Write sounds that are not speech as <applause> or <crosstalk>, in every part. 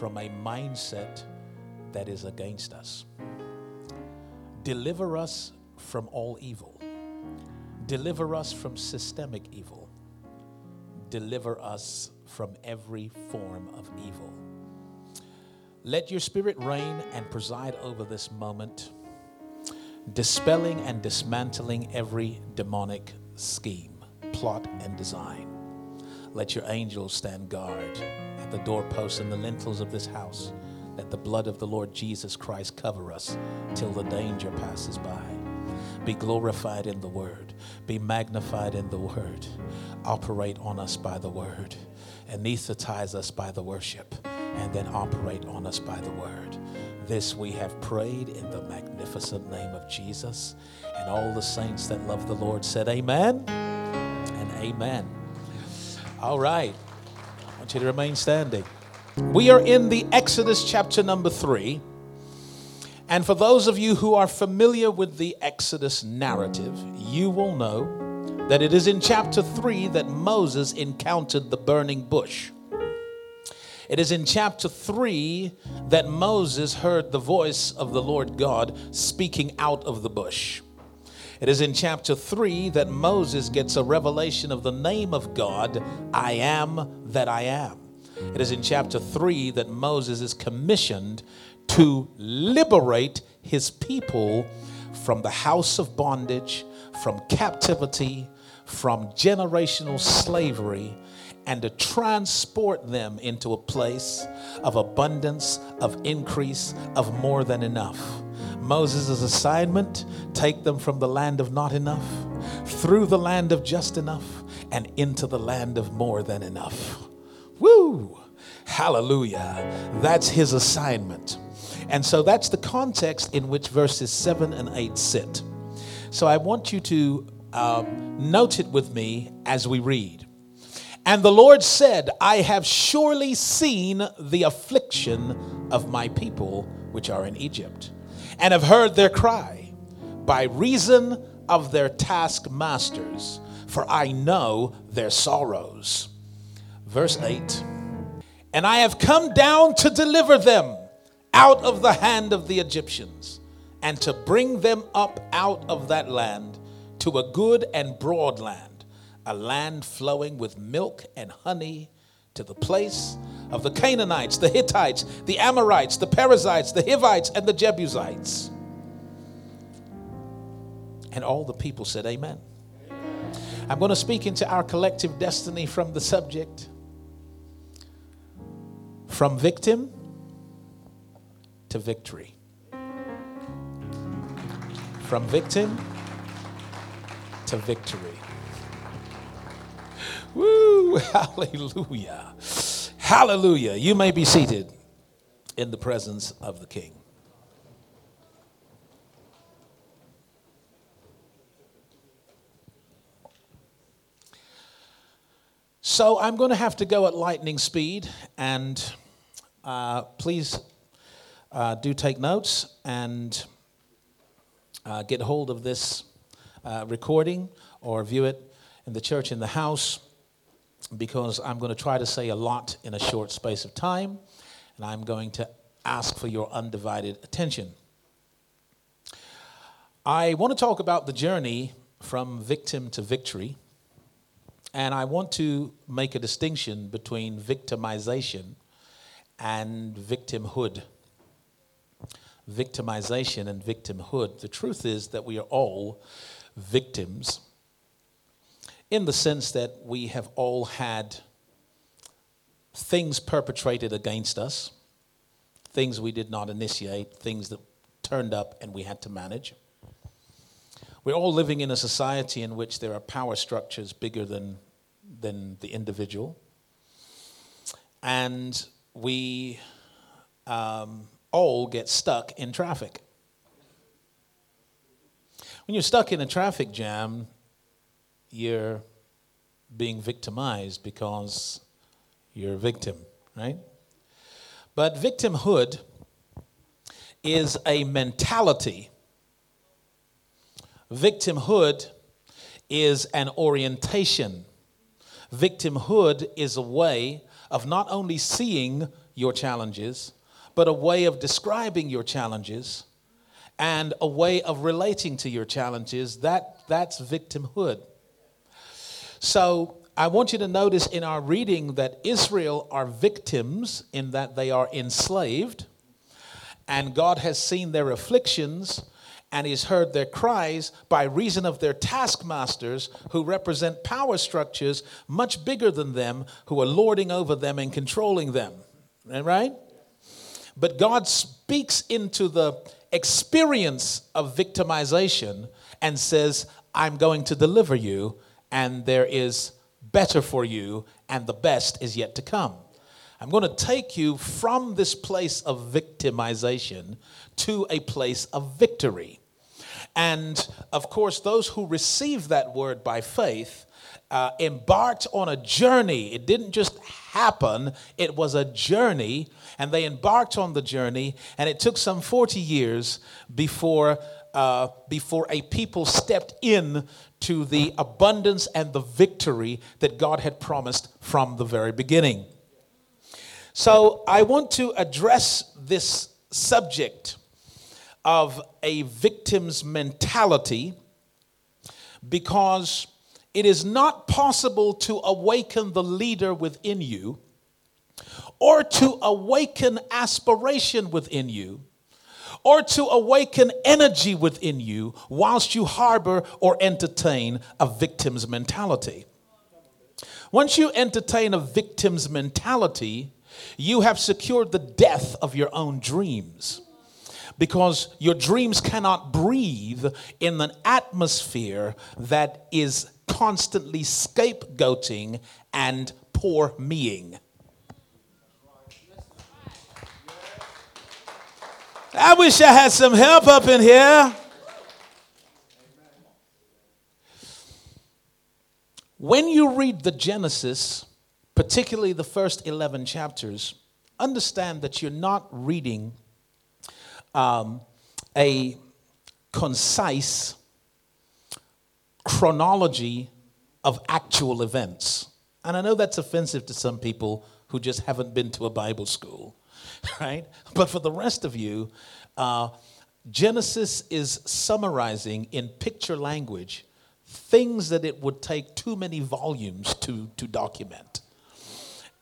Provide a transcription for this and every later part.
from a mindset that is against us. Deliver us from all evil. Deliver us from systemic evil. Deliver us from every form of evil. Let your spirit reign and preside over this moment, dispelling and dismantling every demonic scheme, plot, and design. Let your angels stand guard the doorposts and the lintels of this house. Let the blood of the Lord Jesus Christ cover us till the danger passes by. Be glorified in the word, be magnified in the word, operate on us by the word, anesthetize us by the worship and then operate on us by the word. This we have prayed in the magnificent name of Jesus. And all the saints that love the Lord said, Amen and Amen. All right. To remain standing. We are in the Exodus chapter number three. And for those of you who are familiar with the Exodus narrative, you will know that it is in chapter 3 that Moses encountered the burning bush. It is in chapter 3 that Moses heard the voice of the Lord God speaking out of the bush. It is in chapter 3 that Moses gets a revelation of the name of God, I am that I am. It is in chapter 3 that Moses is commissioned to liberate his people from the house of bondage, from captivity, from generational slavery, and to transport them into a place of abundance, of increase, of more than enough. Moses' assignment take them from the land of not enough, through the land of just enough, and into the land of more than enough. Woo! Hallelujah. That's his assignment. And so that's the context in which verses 7 and 8 sit. So I want you to um, note it with me as we read. And the Lord said, I have surely seen the affliction of my people which are in Egypt, and have heard their cry by reason of their taskmasters, for I know their sorrows. Verse 8 And I have come down to deliver them out of the hand of the Egyptians, and to bring them up out of that land to a good and broad land a land flowing with milk and honey to the place of the Canaanites, the Hittites, the Amorites, the Perizzites, the Hivites, and the Jebusites. And all the people said, Amen. I'm going to speak into our collective destiny from the subject from victim to victory. From victim to victory. Woo! <laughs> Hallelujah. Hallelujah. You may be seated in the presence of the King. So I'm going to have to go at lightning speed, and uh, please uh, do take notes and uh, get hold of this uh, recording or view it in the church in the house because I'm going to try to say a lot in a short space of time, and I'm going to ask for your undivided attention. I want to talk about the journey from victim to victory, and I want to make a distinction between victimization and victimhood. Victimization and victimhood. The truth is that we are all victims in the sense that we have all had things perpetrated against us, things we did not initiate, things that turned up and we had to manage. We're all living in a society in which there are power structures bigger than, than the individual. And we um, all get stuck in traffic. When you're stuck in a traffic jam, you're being victimized because you're a victim, right? But victimhood is a mentality. Victimhood is an orientation. Victimhood is a way of not only seeing your challenges, but a way of describing your challenges and a way of relating to your challenges. That, that's victimhood. So I want you to notice in our reading that Israel are victims in that they are enslaved, and God has seen their afflictions and he's heard their cries by reason of their taskmasters who represent power structures much bigger than them who are lording over them and controlling them. Right? But God speaks into the experience of victimization and says, I'm going to deliver you, and there is better for you, and the best is yet to come. I'm going to take you from this place of victimization to a place of victory. And of course, those who received that word by faith uh, embarked on a journey. It didn't just happen, it was a journey. And they embarked on the journey, and it took some 40 years before, uh, before a people stepped in to the abundance and the victory that God had promised from the very beginning. So I want to address this subject of a victim's mentality because it is not possible to awaken the leader within you or to awaken aspiration within you or to awaken energy within you whilst you harbor or entertain a victim's mentality. Once you entertain a victim's mentality, you have secured the death of your own dreams because your dreams cannot breathe in an atmosphere that is constantly scapegoating and poor meing. I wish I had some help up in here. When you read the Genesis, particularly the first 11 chapters, understand that you're not reading um, a concise chronology of actual events. And I know that's offensive to some people who just haven't been to a Bible school, <laughs> right? But for the rest of you, uh, Genesis is summarizing in picture language things that it would take too many volumes to, to document.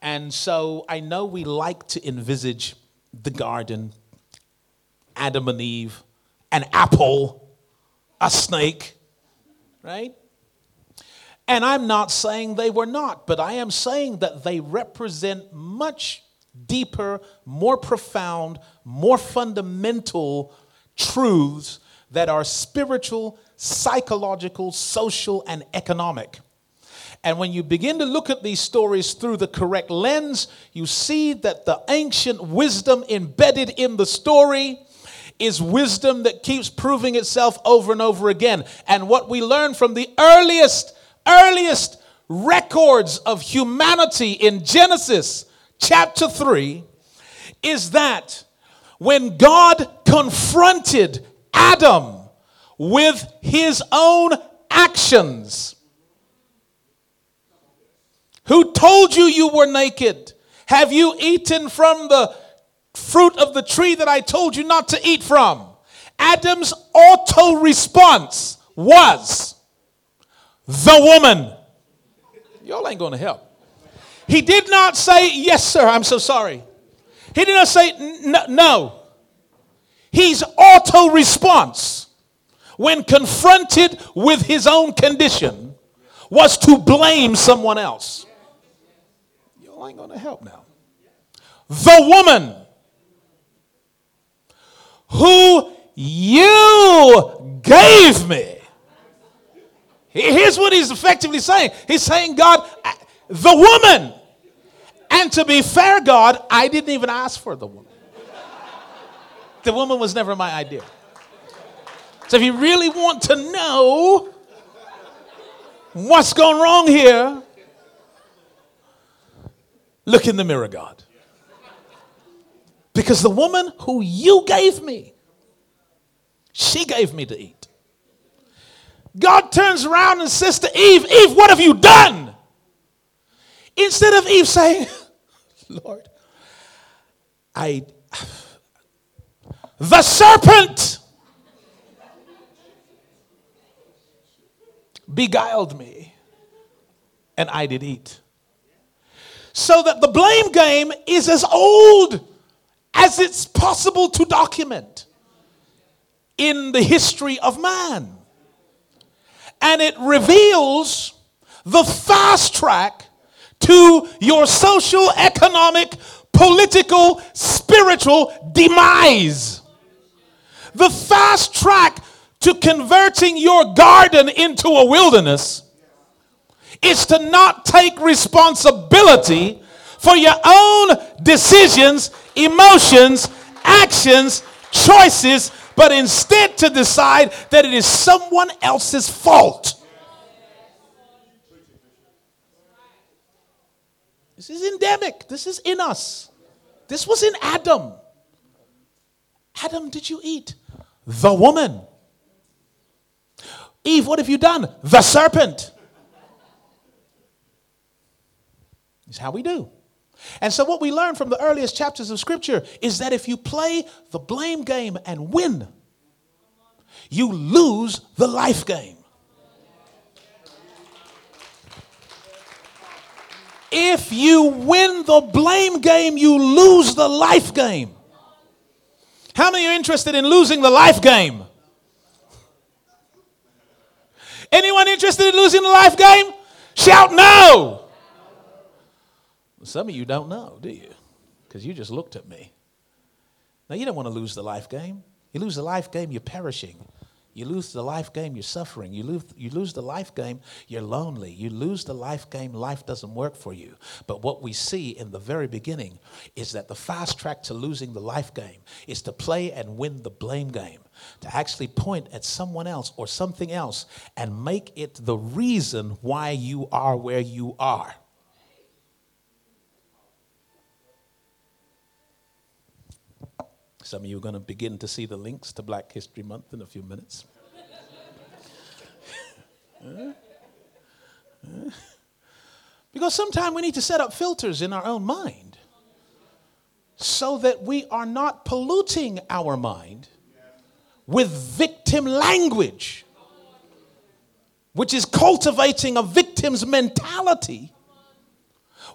And so I know we like to envisage the garden, Adam and Eve, an apple, a snake, right? And I'm not saying they were not, but I am saying that they represent much deeper, more profound, more fundamental truths that are spiritual, psychological, social, and economic. And when you begin to look at these stories through the correct lens, you see that the ancient wisdom embedded in the story is wisdom that keeps proving itself over and over again. And what we learn from the earliest, earliest records of humanity in Genesis chapter 3 is that when God confronted Adam with his own actions, who told you you were naked? Have you eaten from the fruit of the tree that I told you not to eat from? Adam's auto response was the woman. Y'all ain't to help. He did not say, Yes, sir, I'm so sorry. He did not say, No. He's auto response when confronted with his own condition was to blame someone else. Y'all ain't to help now. The woman who you gave me. Here's what he's effectively saying He's saying, God, the woman. And to be fair, God, I didn't even ask for the woman. The woman was never my idea. So if you really want to know what's gone wrong here, look in the mirror, God. Because the woman who you gave me, she gave me to eat. God turns around and says to Eve, Eve, what have you done? Instead of Eve saying, Lord, I. The serpent beguiled me, and I did eat. So that the blame game is as old as it's possible to document in the history of man. And it reveals the fast track to your social, economic, political, spiritual demise. The fast track to converting your garden into a wilderness is to not take responsibility for your own decisions, emotions, actions, choices, but instead to decide that it is someone else's fault. This is endemic. This is in us. This was in Adam. Adam, did you eat? The woman. Eve, what have you done? The serpent. Is how we do. And so, what we learn from the earliest chapters of Scripture is that if you play the blame game and win, you lose the life game. If you win the blame game, you lose the life game. How many are interested in losing the life game? Anyone interested in losing the life game? Shout no. Some of you don't know, do you? Because you just looked at me. Now, you don't want to lose the life game. You lose the life game, you're perishing. You lose the life game, you're suffering. You lose, you lose the life game, you're lonely. You lose the life game, life doesn't work for you. But what we see in the very beginning is that the fast track to losing the life game is to play and win the blame game, to actually point at someone else or something else and make it the reason why you are where you are. Some of you are going to begin to see the links to Black History Month in a few minutes. <laughs> Because sometimes we need to set up filters in our own mind so that we are not polluting our mind with victim language, which is cultivating a victim's mentality,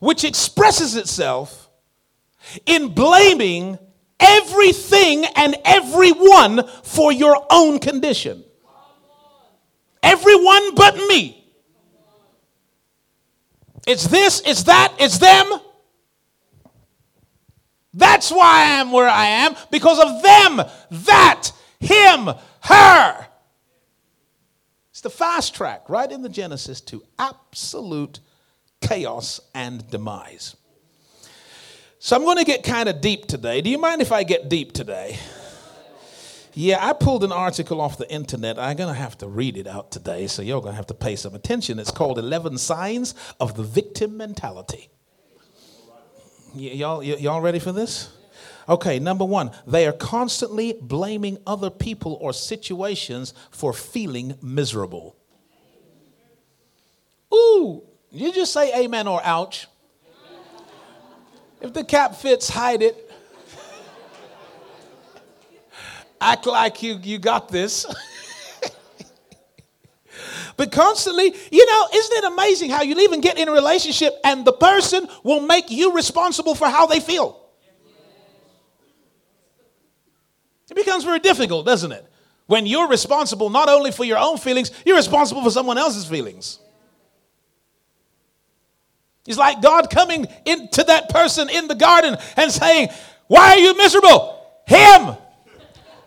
which expresses itself in blaming everything and everyone for your own condition. Everyone but me. It's this, it's that, it's them. That's why I am where I am, because of them, that, him, her. It's the fast track right in the Genesis to absolute chaos and demise. So I'm going to get kind of deep today. Do you mind if I get deep today? Yeah, I pulled an article off the internet. I'm going to have to read it out today, so you're going to have to pay some attention. It's called 11 Signs of the Victim Mentality. Y- y'all, y- y'all ready for this? Okay, number one, they are constantly blaming other people or situations for feeling miserable. Ooh, you just say amen or ouch. If the cap fits, hide it. Act like you, you got this. <laughs> but constantly, you know, isn't it amazing how you even get in a relationship and the person will make you responsible for how they feel? It becomes very difficult, doesn't it? When you're responsible not only for your own feelings, you're responsible for someone else's feelings. It's like God coming into that person in the garden and saying, Why are you miserable? Him,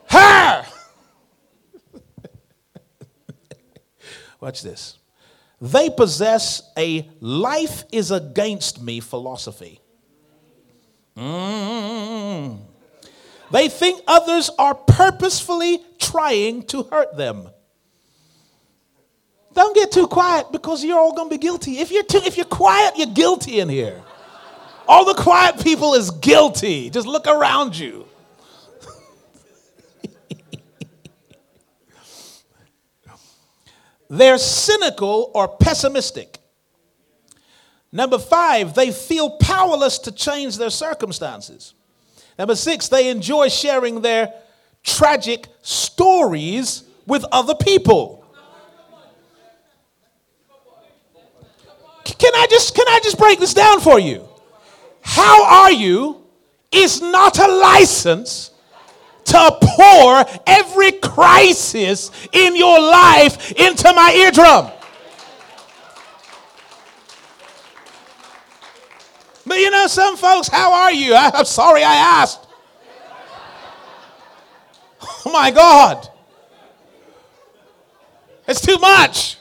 her. <laughs> Watch this. They possess a life is against me philosophy. Mm. They think others are purposefully trying to hurt them. Don't get too quiet because you're all going to be guilty. If you're too, if you're quiet, you're guilty in here. All the quiet people is guilty. Just look around you. <laughs> They're cynical or pessimistic. Number five, they feel powerless to change their circumstances. Number six, they enjoy sharing their tragic stories with other people. Can I just can I just break this down for you? How are you is not a license to pour every crisis in your life into my eardrum. But you know, some folks, how are you? <laughs> I'm sorry I asked. <laughs> Oh my God. It's too much.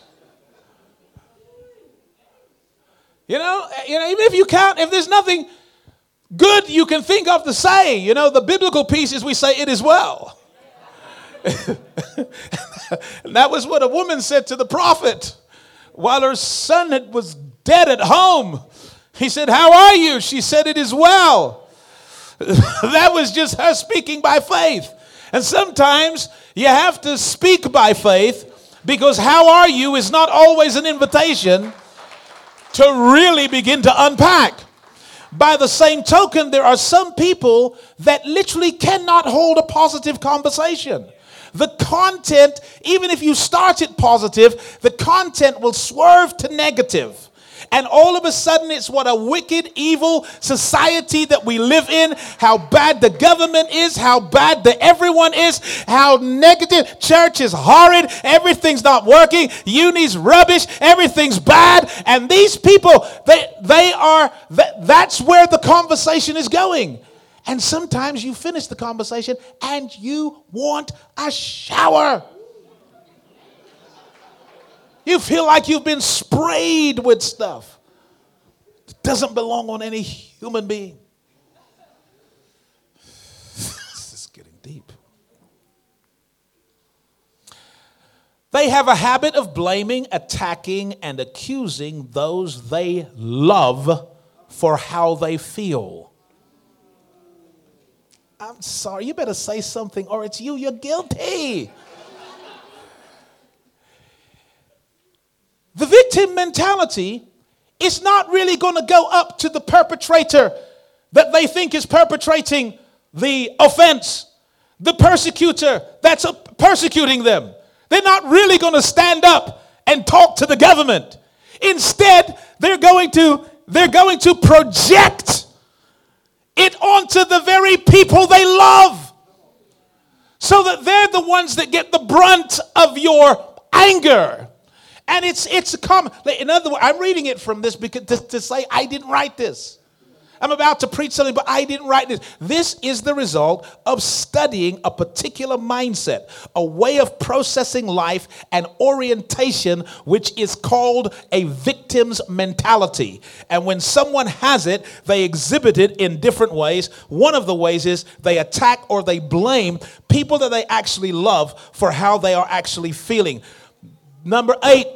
You know, you know, even if you count, if there's nothing good you can think of to say, you know, the biblical piece is we say it is well. and <laughs> that was what a woman said to the prophet while her son was dead at home. He said, How are you? She said, It is well. <laughs> that was just her speaking by faith. And sometimes you have to speak by faith because how are you is not always an invitation to really begin to unpack. By the same token, there are some people that literally cannot hold a positive conversation. The content, even if you start it positive, the content will swerve to negative. And all of a sudden, it's what a wicked, evil society that we live in, how bad the government is, how bad the everyone is, how negative. Church is horrid, everything's not working, uni's rubbish, everything's bad. And these people, they, they are, that's where the conversation is going. And sometimes you finish the conversation and you want a shower. You feel like you've been sprayed with stuff that doesn't belong on any human being. <laughs> this is getting deep. They have a habit of blaming, attacking, and accusing those they love for how they feel. I'm sorry, you better say something or it's you, you're guilty. The victim mentality is not really going to go up to the perpetrator that they think is perpetrating the offense, the persecutor that's persecuting them. They're not really going to stand up and talk to the government. Instead, they're going to they're going to project it onto the very people they love. So that they're the ones that get the brunt of your anger. And it's it's a common. In other words, I'm reading it from this because to, to say I didn't write this. I'm about to preach something, but I didn't write this. This is the result of studying a particular mindset, a way of processing life, and orientation, which is called a victim's mentality. And when someone has it, they exhibit it in different ways. One of the ways is they attack or they blame people that they actually love for how they are actually feeling. Number eight,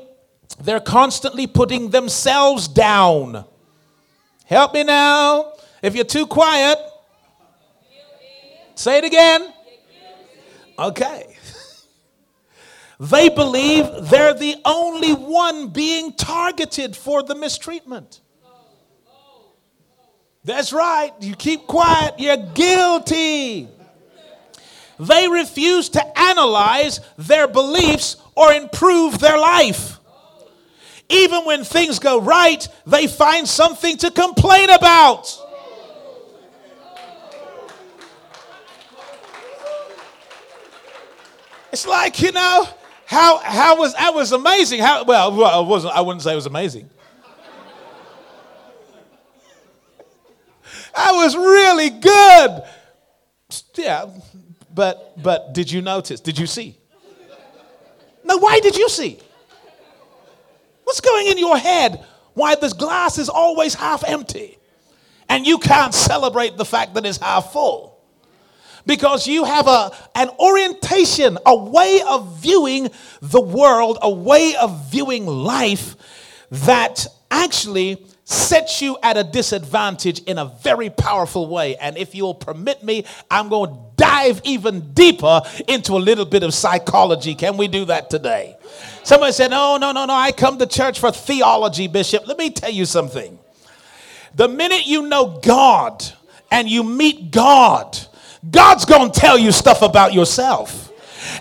they're constantly putting themselves down. Help me now. If you're too quiet, say it again. Okay. <laughs> They believe they're the only one being targeted for the mistreatment. That's right. You keep quiet, you're guilty. They refuse to analyze their beliefs or improve their life. Even when things go right, they find something to complain about. It's like, you know, how, how was that was amazing. How well, I wasn't I wouldn't say it was amazing. That was really good. Yeah, but but did you notice? Did you see? Now, why did you see? What's going in your head? Why this glass is always half empty and you can't celebrate the fact that it's half full? Because you have a, an orientation, a way of viewing the world, a way of viewing life that actually sets you at a disadvantage in a very powerful way. And if you'll permit me, I'm going to dive even deeper into a little bit of psychology. Can we do that today? Somebody said, No, no, no, no, I come to church for theology, Bishop. Let me tell you something. The minute you know God and you meet God, God's to tell you stuff about yourself.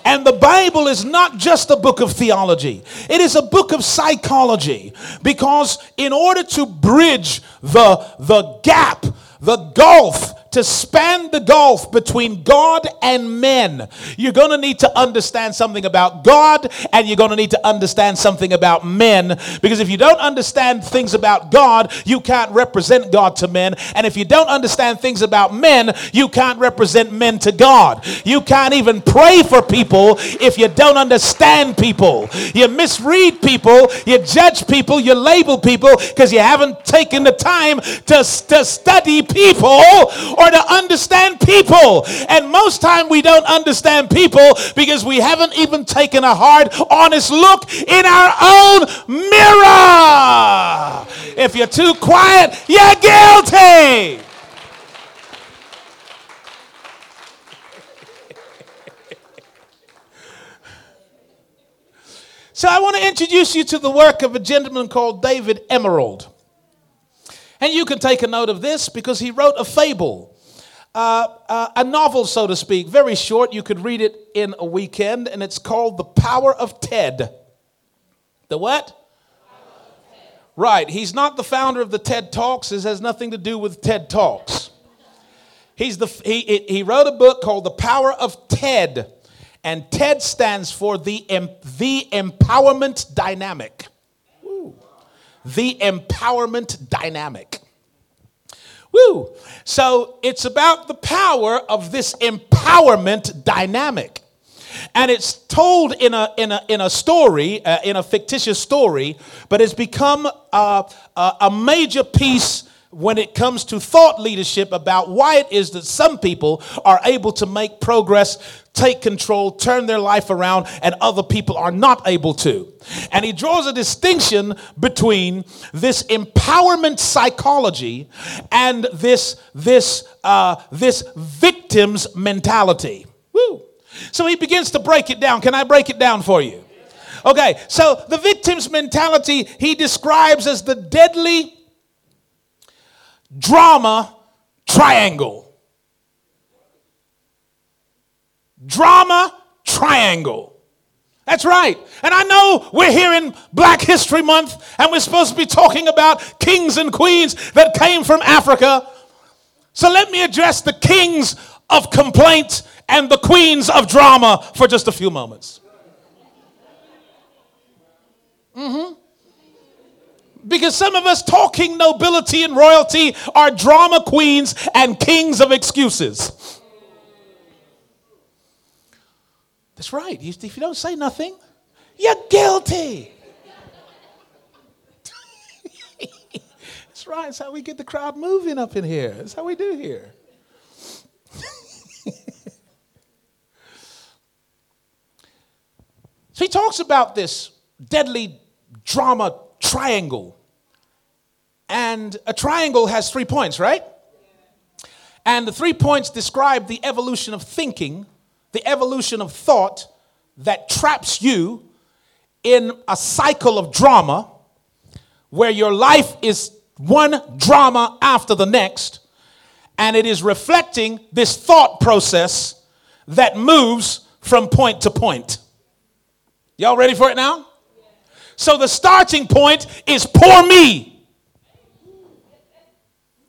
And the Bible is not just a book of theology, it is a book of psychology. Because in order to bridge the, the gap, the gulf to span the gulf between God and men, you're going to need to understand something about God and you're going to need to understand something about men. Because if you don't understand things about God, you can't represent God to men. And if you don't understand things about men, you can't represent men to God. You can't even pray for people if you don't understand people. You misread people, you judge people, you label people because you haven't taken the time to, to study people or to understand people. And most time we don't understand people because we haven't even taken a hard, honest look in our own mirror. If you're too quiet, you're guilty. So I want to introduce you to the work of a gentleman called David Emerald. And you can take a note of this because he wrote a fable, uh, uh, a novel, so to speak, very short. You could read it in a weekend, and it's called The Power of Ted. The what? Right. He's not the founder of the TED Talks. This has nothing to do with TED Talks. He's the, he, he wrote a book called The Power of TED. And TED stands for the, the Empowerment Dynamic the empowerment dynamic. Woo! So it's about the power of this empowerment dynamic. And it's told in a, in a, in a story, uh, in a fictitious story, but it's become uh, a, a major piece when it comes to thought leadership about why it is that some people are able to make progress, take control, turn their life around, and other people are not able to. And he draws a distinction between this empowerment psychology and this, this, uh, this victim's mentality. Woo. So he begins to break it down. Can I break it down for you? Okay, so the victim's mentality he describes as the deadly drama triangle. Drama triangle. That's right. And I know we're here in Black History Month and we're supposed to be talking about kings and queens that came from Africa. So let me address the kings of complaint and the queens of drama for just a few moments. Mm-hmm. Because some of us talking nobility and royalty are drama queens and kings of excuses. That's right. If you don't say nothing, you're guilty. That's right. That's how we get the crowd moving up in here. That's how we do here. <laughs> so he talks about this deadly drama triangle. And a triangle has three points, right? And the three points describe the evolution of thinking, the evolution of thought that traps you in a cycle of drama where your life is one drama after the next, and it is reflecting this thought process that moves from point to point. Y'all ready for it now? So the starting point is poor me.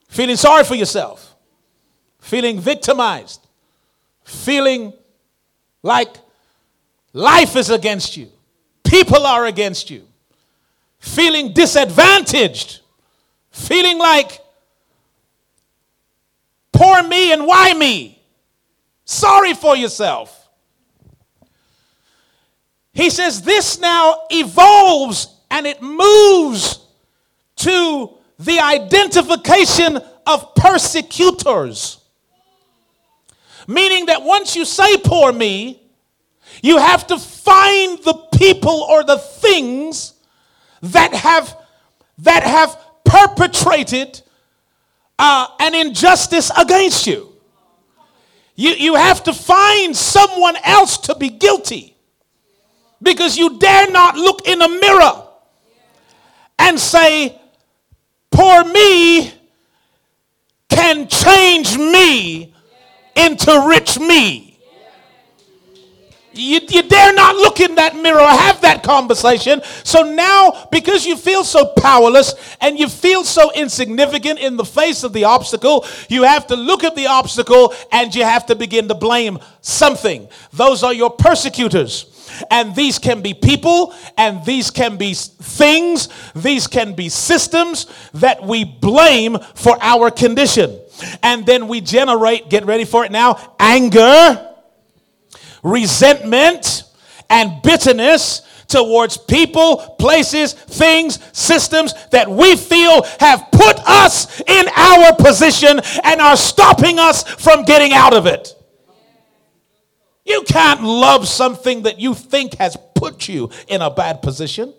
Feeling sorry for yourself, feeling victimized, feeling like life is against you, people are against you, feeling disadvantaged, feeling like poor me and why me. Sorry for yourself. He says this now evolves and it moves to the identification of persecutors. Meaning that once you say, poor me, you have to find the people or the things that have, that have perpetrated uh, an injustice against you. you. You have to find someone else to be guilty because you dare not look in a mirror and say, Poor me, can change me into rich me. You, you, dare not look in that mirror or have that conversation. So now, because you feel so powerless and you feel so insignificant in the face of the obstacle, you have to look at the obstacle and you have to begin to blame something. Those are your persecutors. And these can be people, and these can be things, these can be systems that we blame for our condition. And then we generate, get ready for it now, anger resentment, and bitterness towards people, places, things, systems that we feel have put us in our position and are stopping us from getting out of it. You can't love something that you think has put you in a bad position.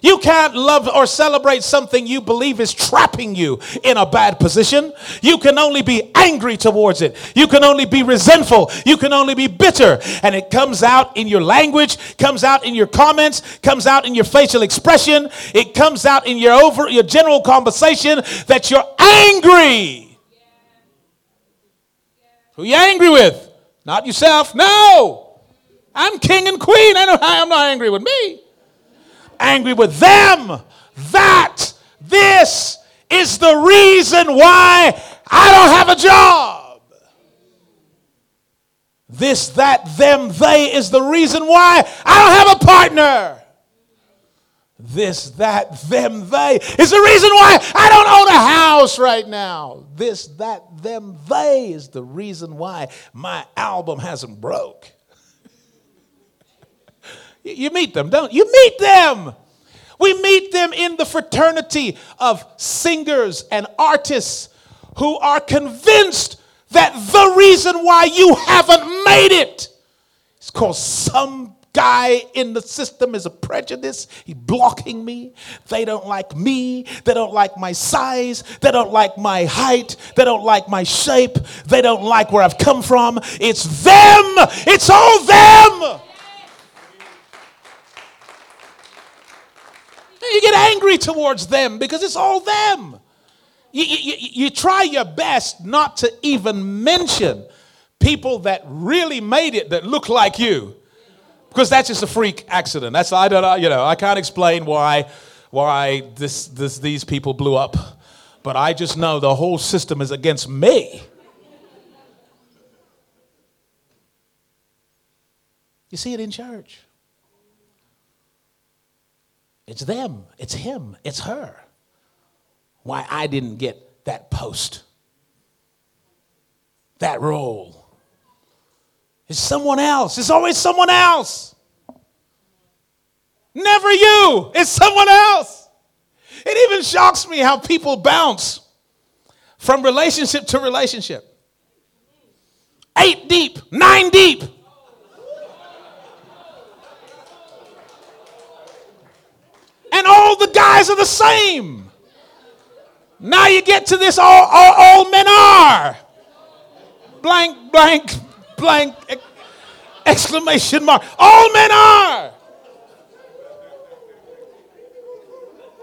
You can't love or celebrate something you believe is trapping you in a bad position. You can only be angry towards it. You can only be resentful. You can only be bitter. And it comes out in your language, comes out in your comments, comes out in your facial expression. It comes out in your over your general conversation that you're angry. Who you angry with? Not yourself. No. I'm king and queen. I know I'm not angry with me angry with them. That this is the reason why I don't have a job. This, that, them, they is the reason why I don't have a partner. This, that, them, they is the reason why I don't own a house right now. This, that, them, they is the reason why my album hasn't broke. <laughs> You meet them, don't you? Meet them. We meet them in the fraternity of singers and artists who are convinced that the reason why you haven't made it is because some guy in the system is a prejudice. He's blocking me. They don't like me. They don't like my size. They don't like my height. They don't like my shape. They don't like where I've come from. It's them. It's all them. You get angry towards them because it's all them. You, you, you, try your best not to even mention people that really made it that look like you because that's just a freak accident. That's I don't know, you know, I can't explain why why this, this these people blew up, but I just know the whole system is against me. You see it in church. It's them, it's him, it's her. Why I didn't get that post, that role. It's someone else. It's always someone else. Never you, it's someone else. It even shocks me how people bounce from relationship to relationship. Eight deep, nine deep. and all the guys are the same. Now you get to this all, all, all men are. Blank, blank, blank, exclamation mark. All men are.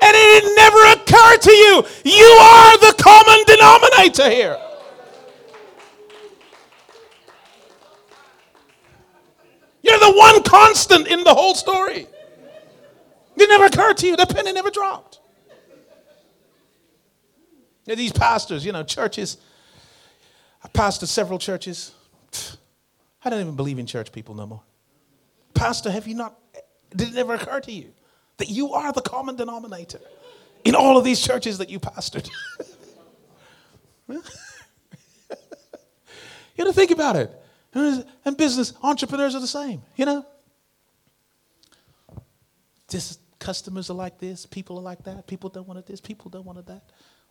And it never occurred to you. You are the common denominator here. You're the one constant in the whole story. It never occurred to you. The penny never dropped. These pastors, you know, churches. I pastored several churches. I don't even believe in church people no more. Pastor, have you not, did it never occur to you that you are the common denominator in all of these churches that you pastored? <laughs> you to think about it. And business entrepreneurs are the same, you know? Just customers are like this, people are like that, people don't want this, people don't want that.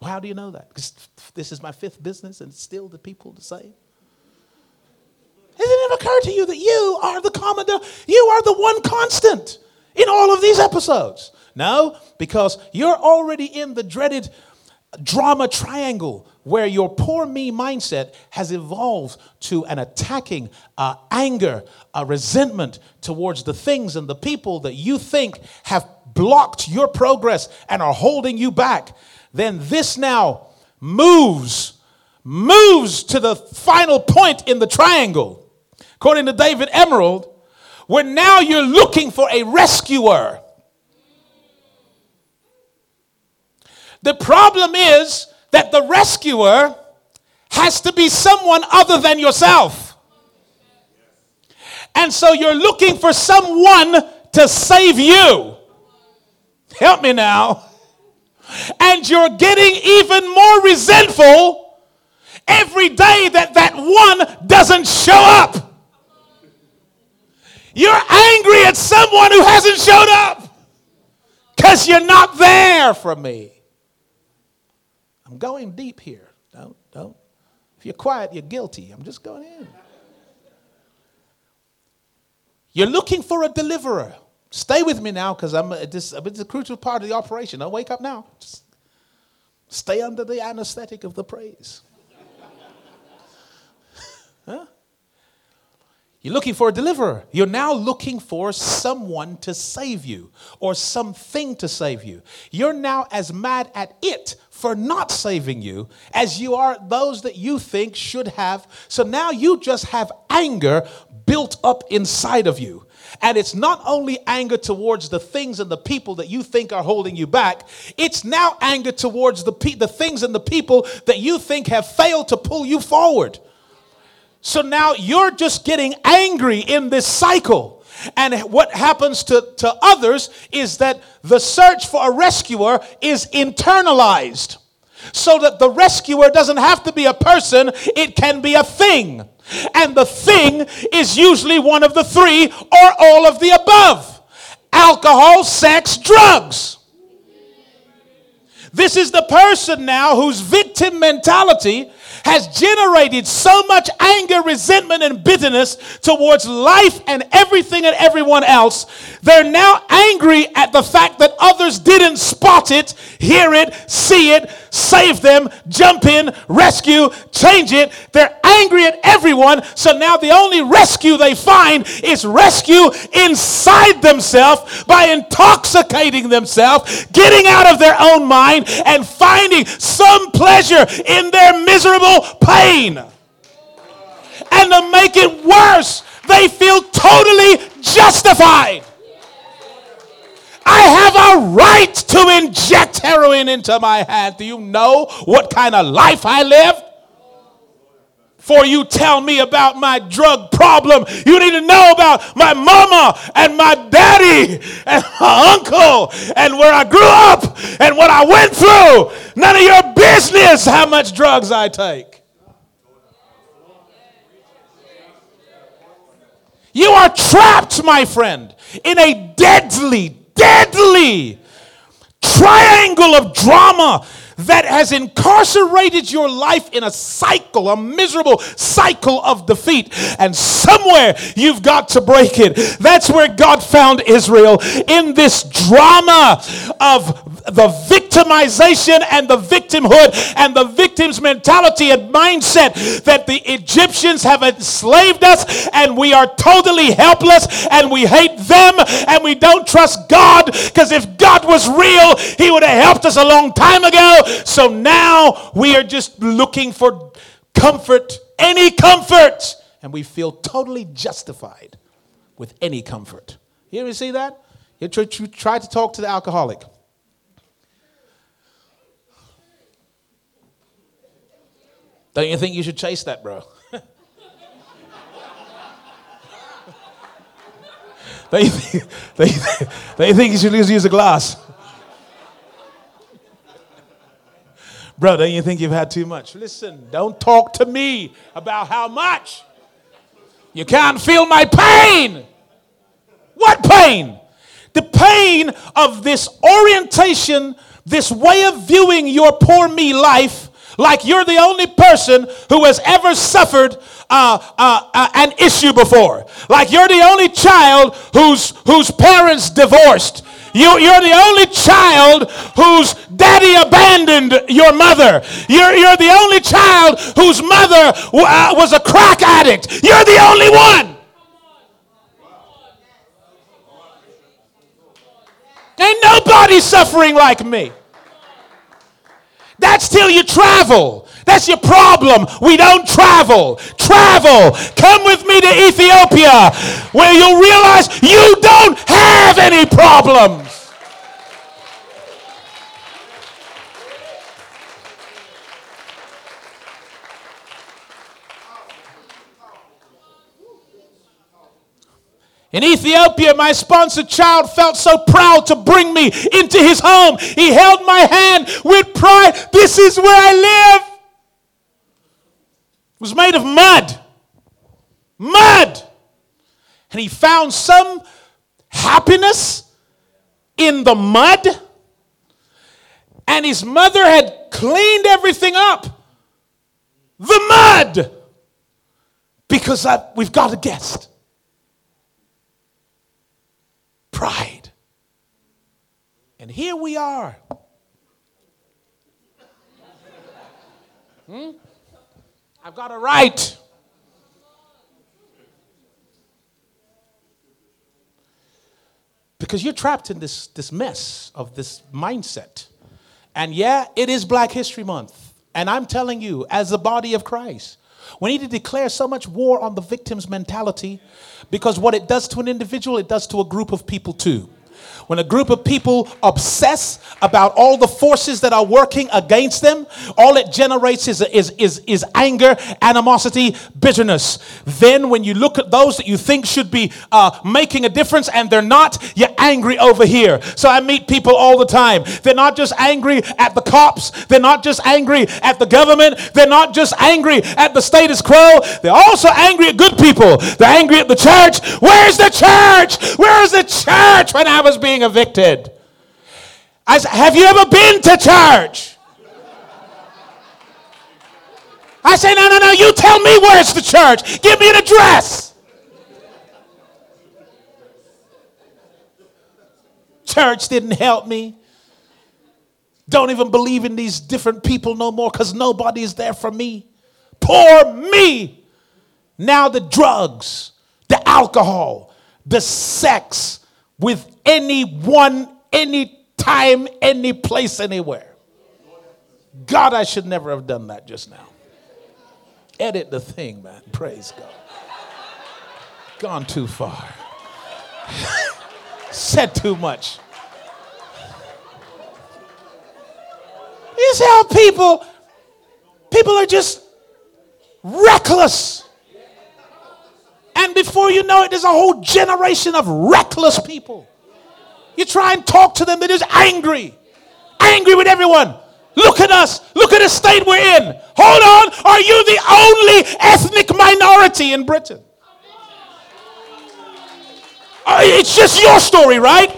How do you know that? Because this is my fifth business and still the people the same. Ever occurred to you that you are the common, you are the one constant in all of these episodes? No, because you're already in the dreaded drama triangle where your poor me mindset has evolved to an attacking uh, anger, a resentment towards the things and the people that you think have blocked your progress and are holding you back, then this now moves moves to the final point in the triangle, according to David Emerald, where now you're looking for a rescuer. The problem is that the rescuer has to be someone other than yourself. And so you're looking for someone to save you. Help me now. And you're getting even more resentful every day that that one doesn't show up. You're angry at someone who hasn't showed up because you're not there for me. I'm going deep here. Don't, don't. If you're quiet, you're guilty. I'm just going in. You're looking for a deliverer. Stay with me now because I'm this it's a crucial part of the operation. Don't wake up now. Just stay under the anesthetic of the praise. You're looking for a deliverer. You're now looking for someone to save you or something to save you. You're now as mad at it for not saving you as you are those that you think should have. So now you just have anger built up inside of you. And it's not only anger towards the things and the people that you think are holding you back, it's now anger towards the, pe- the things and the people that you think have failed to pull you forward. So now you're just getting angry in this cycle. And what happens to, to others is that the search for a rescuer is internalized. So that the rescuer doesn't have to be a person, it can be a thing. And the thing is usually one of the three or all of the above alcohol, sex, drugs. This is the person now whose victim mentality has generated so much anger, resentment, and bitterness towards life and everything and everyone else. They're now angry at the fact that others didn't spot it, hear it, see it, save them, jump in, rescue, change it. They're angry at everyone. So now the only rescue they find is rescue inside themselves by intoxicating themselves, getting out of their own mind, and finding some pleasure in their miserable pain. And to make it worse, they feel totally justified. I have a right to inject heroin into my hand. Do you know what kind of life I live? For you tell me about my drug problem. You need to know about my mama and my daddy and my uncle and where I grew up and what I went through. None of your business how much drugs I take. You are trapped, my friend, in a deadly, deadly triangle of drama that has incarcerated your life in a cycle, a miserable cycle of defeat. And somewhere you've got to break it. That's where God found Israel in this drama of the victimization and the victimhood and the victim's mentality and mindset that the Egyptians have enslaved us and we are totally helpless and we hate them and we don't trust God because if God was real, He would have helped us a long time ago. So now we are just looking for comfort, any comfort, and we feel totally justified with any comfort. You ever see that? You try to talk to the alcoholic. Don't you think you should chase that, bro? <laughs> you think, don't, you think, you should use a glass? Bro, don't you think you've had too much? Listen, don't talk to me about how much. You can't feel my pain. What pain? The pain of this orientation, this way of viewing your poor me life like you're the only person who has ever suffered uh, uh, uh, an issue before. Like you're the only child whose, whose parents divorced. You, you're the only child whose daddy abandoned your mother. You're, you're the only child whose mother uh, was a crack addict. You're the only one. Ain't nobody suffering like me. That's till you travel. That's your problem. We don't travel. Travel. Come with me to Ethiopia where you'll realize you don't have any problems. In Ethiopia, my sponsored child felt so proud to bring me into his home. He held my hand with pride. This is where I live. It was made of mud. Mud. And he found some happiness in the mud. And his mother had cleaned everything up. The mud. Because I, we've got a guest. Pride. And here we are. Hmm? I've got a right. Because you're trapped in this, this mess of this mindset. And yeah, it is Black History Month. And I'm telling you, as the body of Christ, we need to declare so much war on the victim's mentality because what it does to an individual, it does to a group of people too. When a group of people obsess about all the forces that are working against them, all it generates is, is, is, is anger, animosity, bitterness. Then, when you look at those that you think should be uh, making a difference and they're not, you're angry over here. So I meet people all the time. They're not just angry at the cops, they're not just angry at the government, they're not just angry at the status quo, they're also angry at good people. They're angry at the church. Where's the church? Where's the church when I was being evicted. I said, Have you ever been to church? I say, No, no, no, you tell me where's the church. Give me an address. Church didn't help me. Don't even believe in these different people no more because nobody is there for me. Poor me. Now the drugs, the alcohol, the sex, with anyone, anytime, any place, anywhere. God, I should never have done that just now. Edit the thing, man. Praise God. Gone too far. <laughs> Said too much. You see how people, people are just reckless. And before you know it, there's a whole generation of reckless people. You try and talk to them, they're just angry. Angry with everyone. Look at us. Look at the state we're in. Hold on. Are you the only ethnic minority in Britain? Uh, it's just your story, right?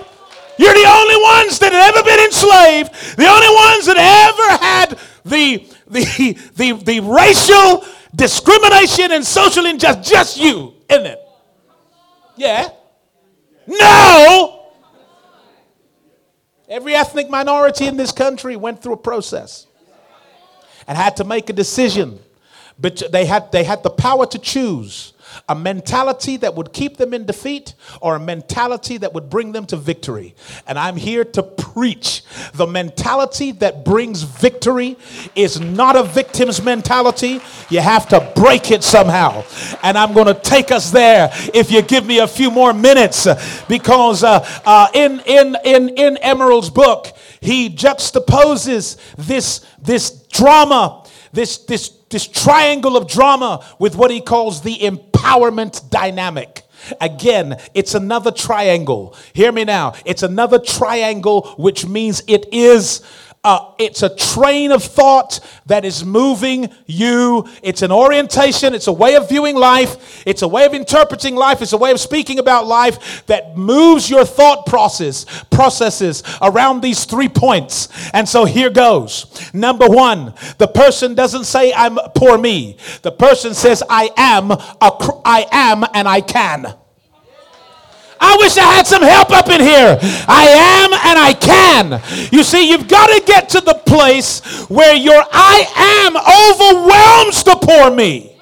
You're the only ones that have ever been enslaved, the only ones that ever had the, the, <laughs> the, the racial discrimination and social injustice. Just you isn't it? Yeah. No. Every ethnic minority in this country went through a process and had to make a decision. But they had, they had the power to choose a mentality that would keep them in defeat or a mentality that would bring them to victory. And I'm here to preach the mentality that brings victory is not a victim's mentality. You have to break it somehow. And I'm going to take us there if you give me a few more minutes because uh, uh, in, in, in, in Emerald's book, he juxtaposes this, this drama, this, this this triangle of drama with what he calls the empowerment dynamic. Again, it's another triangle. Hear me now. It's another triangle, which means it is uh, it's a train of thought that is moving you. It's an orientation. It's a way of viewing life. It's a way of interpreting life. It's a way of speaking about life that moves your thought process processes around these three points. And so here goes. Number one, the person doesn't say I'm poor me. The person says I am a, I am and I can. I wish I had some help up in here. I am and I can. You see, you've got to get to the place where your I am overwhelms the poor me.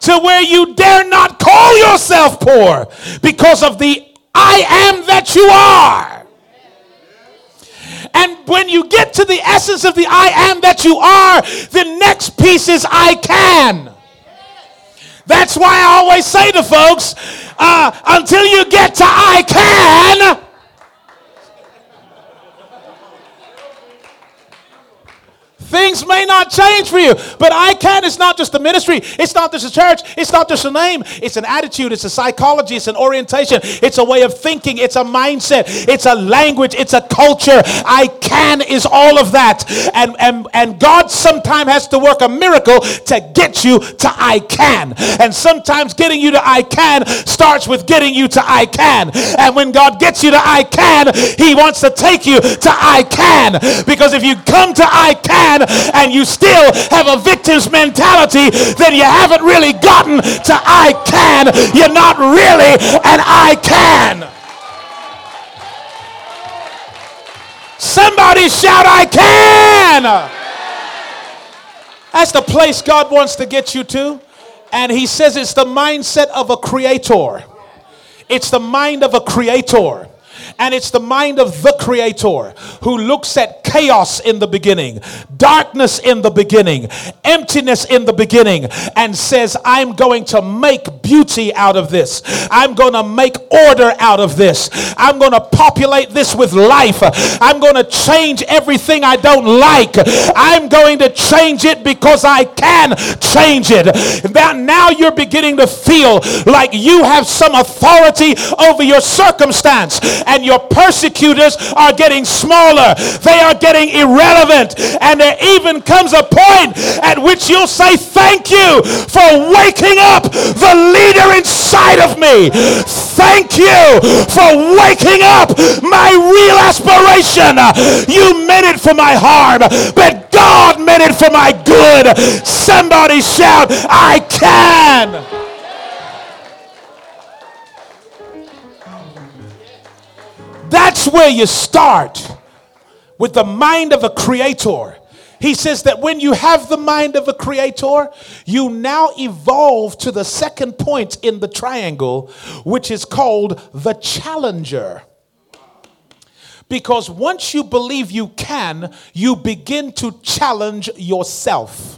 To where you dare not call yourself poor because of the I am that you are. And when you get to the essence of the I am that you are, the next piece is I can. That's why I always say to folks, uh, until you get to I can, Things may not change for you, but I can. It's not just the ministry. It's not just a church. It's not just a name. It's an attitude. It's a psychology. It's an orientation. It's a way of thinking. It's a mindset. It's a language. It's a culture. I can is all of that. And, and, and God sometimes has to work a miracle to get you to I can. And sometimes getting you to I can starts with getting you to I can. And when God gets you to I can, He wants to take you to I can. Because if you come to I can, and you still have a victim's mentality, then you haven't really gotten to I can. You're not really an I can. Somebody shout, I can. That's the place God wants to get you to. And he says it's the mindset of a creator. It's the mind of a creator. And it's the mind of the Creator who looks at chaos in the beginning, darkness in the beginning, emptiness in the beginning, and says, I'm going to make beauty out of this. I'm going to make order out of this. I'm going to populate this with life. I'm going to change everything I don't like. I'm going to change it because I can change it. Now, now you're beginning to feel like you have some authority over your circumstance and your persecutors are getting smaller. They are getting irrelevant. And there even comes a point at which you'll say, Thank you for waking up the leader inside of me. Thank you for waking up my real aspiration. You meant it for my harm, but God meant it for my good. Somebody shout, I can. That's where you start with the mind of a creator. He says that when you have the mind of a creator, you now evolve to the second point in the triangle, which is called the challenger. Because once you believe you can, you begin to challenge yourself.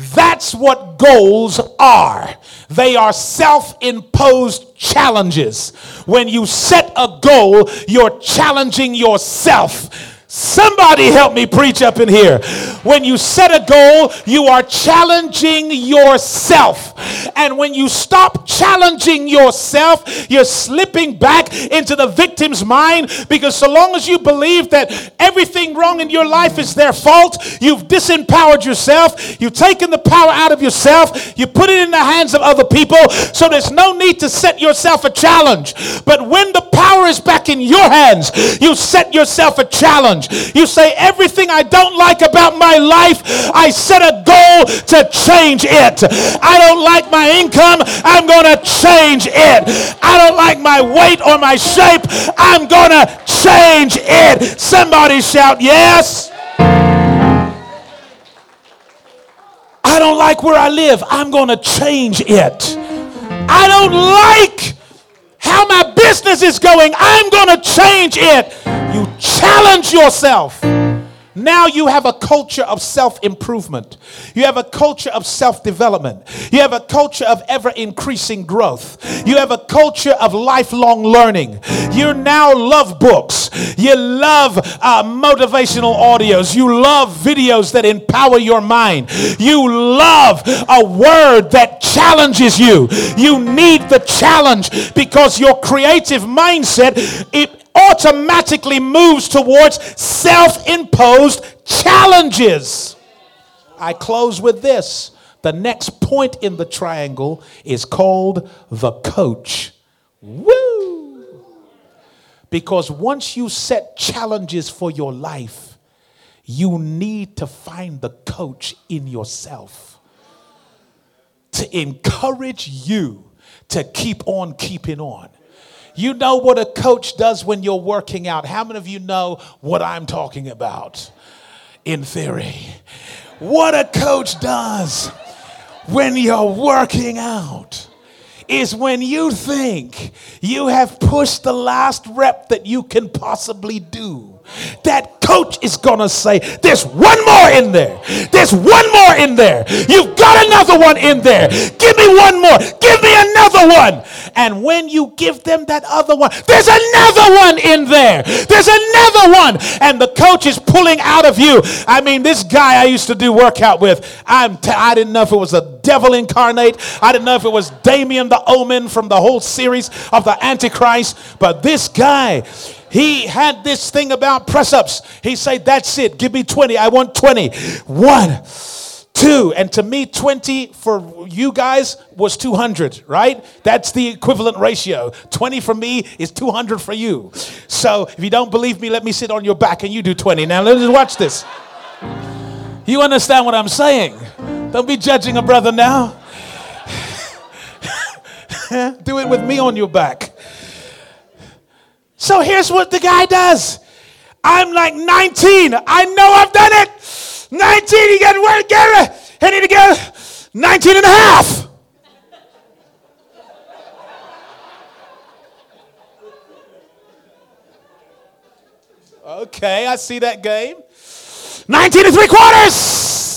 That's what goals are. They are self imposed challenges. When you set a goal, you're challenging yourself Somebody help me preach up in here. When you set a goal, you are challenging yourself. And when you stop challenging yourself, you're slipping back into the victim's mind because so long as you believe that everything wrong in your life is their fault, you've disempowered yourself, you've taken the power out of yourself, you put it in the hands of other people, so there's no need to set yourself a challenge. But when the power is back in your hands, you set yourself a challenge challenge. You say, Everything I don't like about my life, I set a goal to change it. I don't like my income, I'm going to change it. I don't like my weight or my shape, I'm going to change it. Somebody shout, Yes. I don't like where I live. I'm going to change it. I don't like how my business is going. I'm going to change it. You challenge yourself. Now you have a culture of self improvement. You have a culture of self development. You have a culture of ever increasing growth. You have a culture of lifelong learning. You now love books. You love uh, motivational audios. You love videos that empower your mind. You love a word that challenges you. You need the challenge because your creative mindset, it automatically moves towards self imposed challenges. I close with this. The next point in the triangle is called the coach. Woo! Because once you set challenges for your life, you need to find the coach in yourself to encourage you to keep on keeping on. You know what a coach does when you're working out. How many of you know what I'm talking about in theory? What a coach does when you're working out is when you think you have pushed the last rep that you can possibly do that coach is going to say, There's one more in there. There's one more in there. You've got another one in there. Give me one more. Give me another one. And when you give them that other one, there's another one in there. There's another one. And the coach is pulling out of you. I mean, this guy I used to do workout with, I'm t- I didn't know if it was a devil incarnate. I didn't know if it was Damien the Omen from the whole series of the Antichrist. But this guy, he had this thing about press ups. He said, That's it. Give me 20. I want 20. One, two. And to me, 20 for you guys was 200, right? That's the equivalent ratio. 20 for me is 200 for you. So if you don't believe me, let me sit on your back and you do 20. Now let's watch this. You understand what I'm saying? Don't be judging a brother now. <laughs> do it with me on your back. So here's what the guy does. I'm like 19. I know I've done it. 19, you got to work, it? I need to go 19 and a half. Okay, I see that game. 19 and three quarters.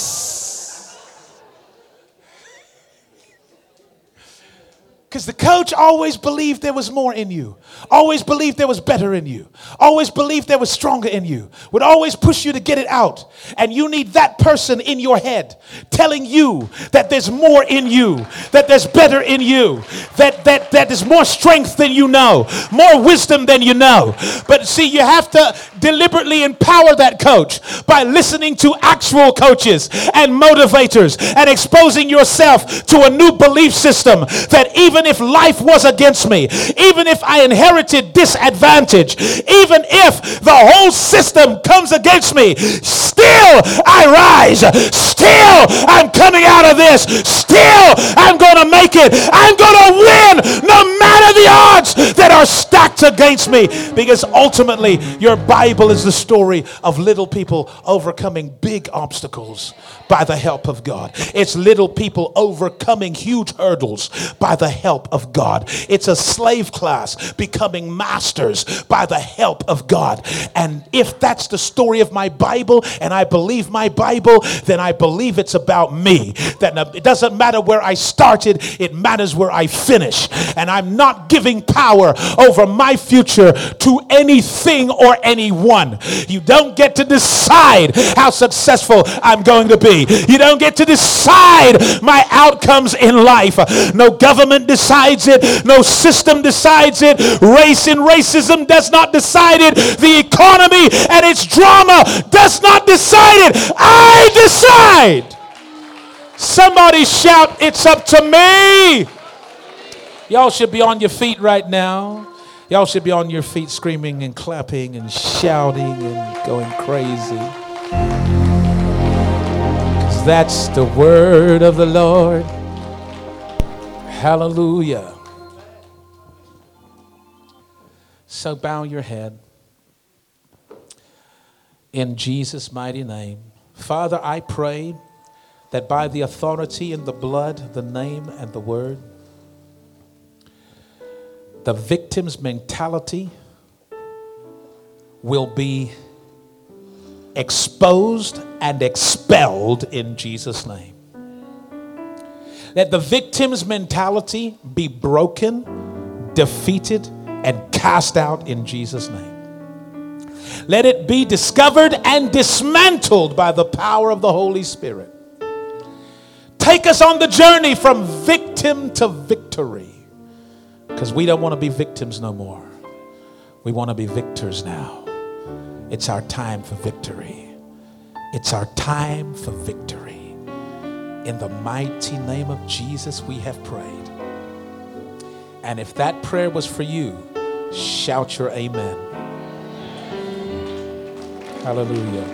Because the coach always believed there was more in you, always believed there was better in you, always believed there was stronger in you, would always push you to get it out. And you need that person in your head telling you that there's more in you, that there's better in you, that, that, that there's more strength than you know, more wisdom than you know. But see, you have to deliberately empower that coach by listening to actual coaches and motivators and exposing yourself to a new belief system that even even if life was against me, even if I inherited disadvantage, even if the whole system comes against me, still I rise. Still I'm coming out of this. Still I'm going to make it. I'm going to win no matter the odds that are stacked against me. Because ultimately, your Bible is the story of little people overcoming big obstacles by the help of God. It's little people overcoming huge hurdles by the help of God. It's a slave class becoming masters by the help of God. And if that's the story of my Bible and I believe my Bible, then I believe it's about me. That uh, it doesn't matter where I started, it matters where I finish. And I'm not giving power over my future to anything or anyone. You don't get to decide how successful I'm going to be. You don't get to decide my outcomes in life. No government decides it, no system decides it. Race and racism does not decide it. The economy and its drama does not decide it. I decide. Somebody shout, It's up to me. Y'all should be on your feet right now. Y'all should be on your feet screaming and clapping and shouting and going crazy that's the word of the Lord. Hallelujah. So bow your head in Jesus' mighty name. Father, I pray that by the authority in the blood, the name, and the word, the victim's mentality will be exposed and expelled in Jesus' name. Let the victim's mentality be broken, defeated, and cast out in Jesus' name. Let it be discovered and dismantled by the power of the Holy Spirit. Take us on the journey from victim to victory because we don't want to be victims no more. We want to be victors now. It's our time for victory. It's our time for victory. In the mighty name of Jesus, we have prayed. And if that prayer was for you, shout your amen. Hallelujah.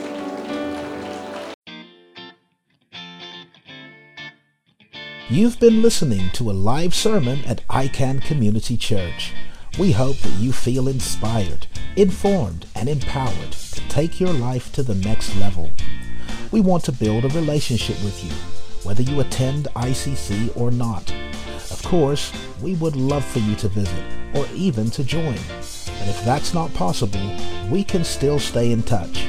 You've been listening to a live sermon at iCan Community Church. We hope that you feel inspired informed, and empowered to take your life to the next level. We want to build a relationship with you, whether you attend ICC or not. Of course, we would love for you to visit or even to join. But if that's not possible, we can still stay in touch.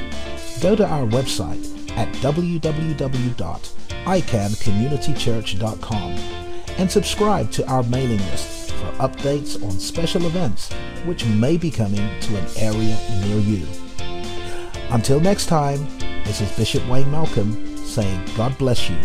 Go to our website at www.icancommunitychurch.com and subscribe to our mailing list for updates on special events which may be coming to an area near you. Until next time, this is Bishop Wayne Malcolm saying God bless you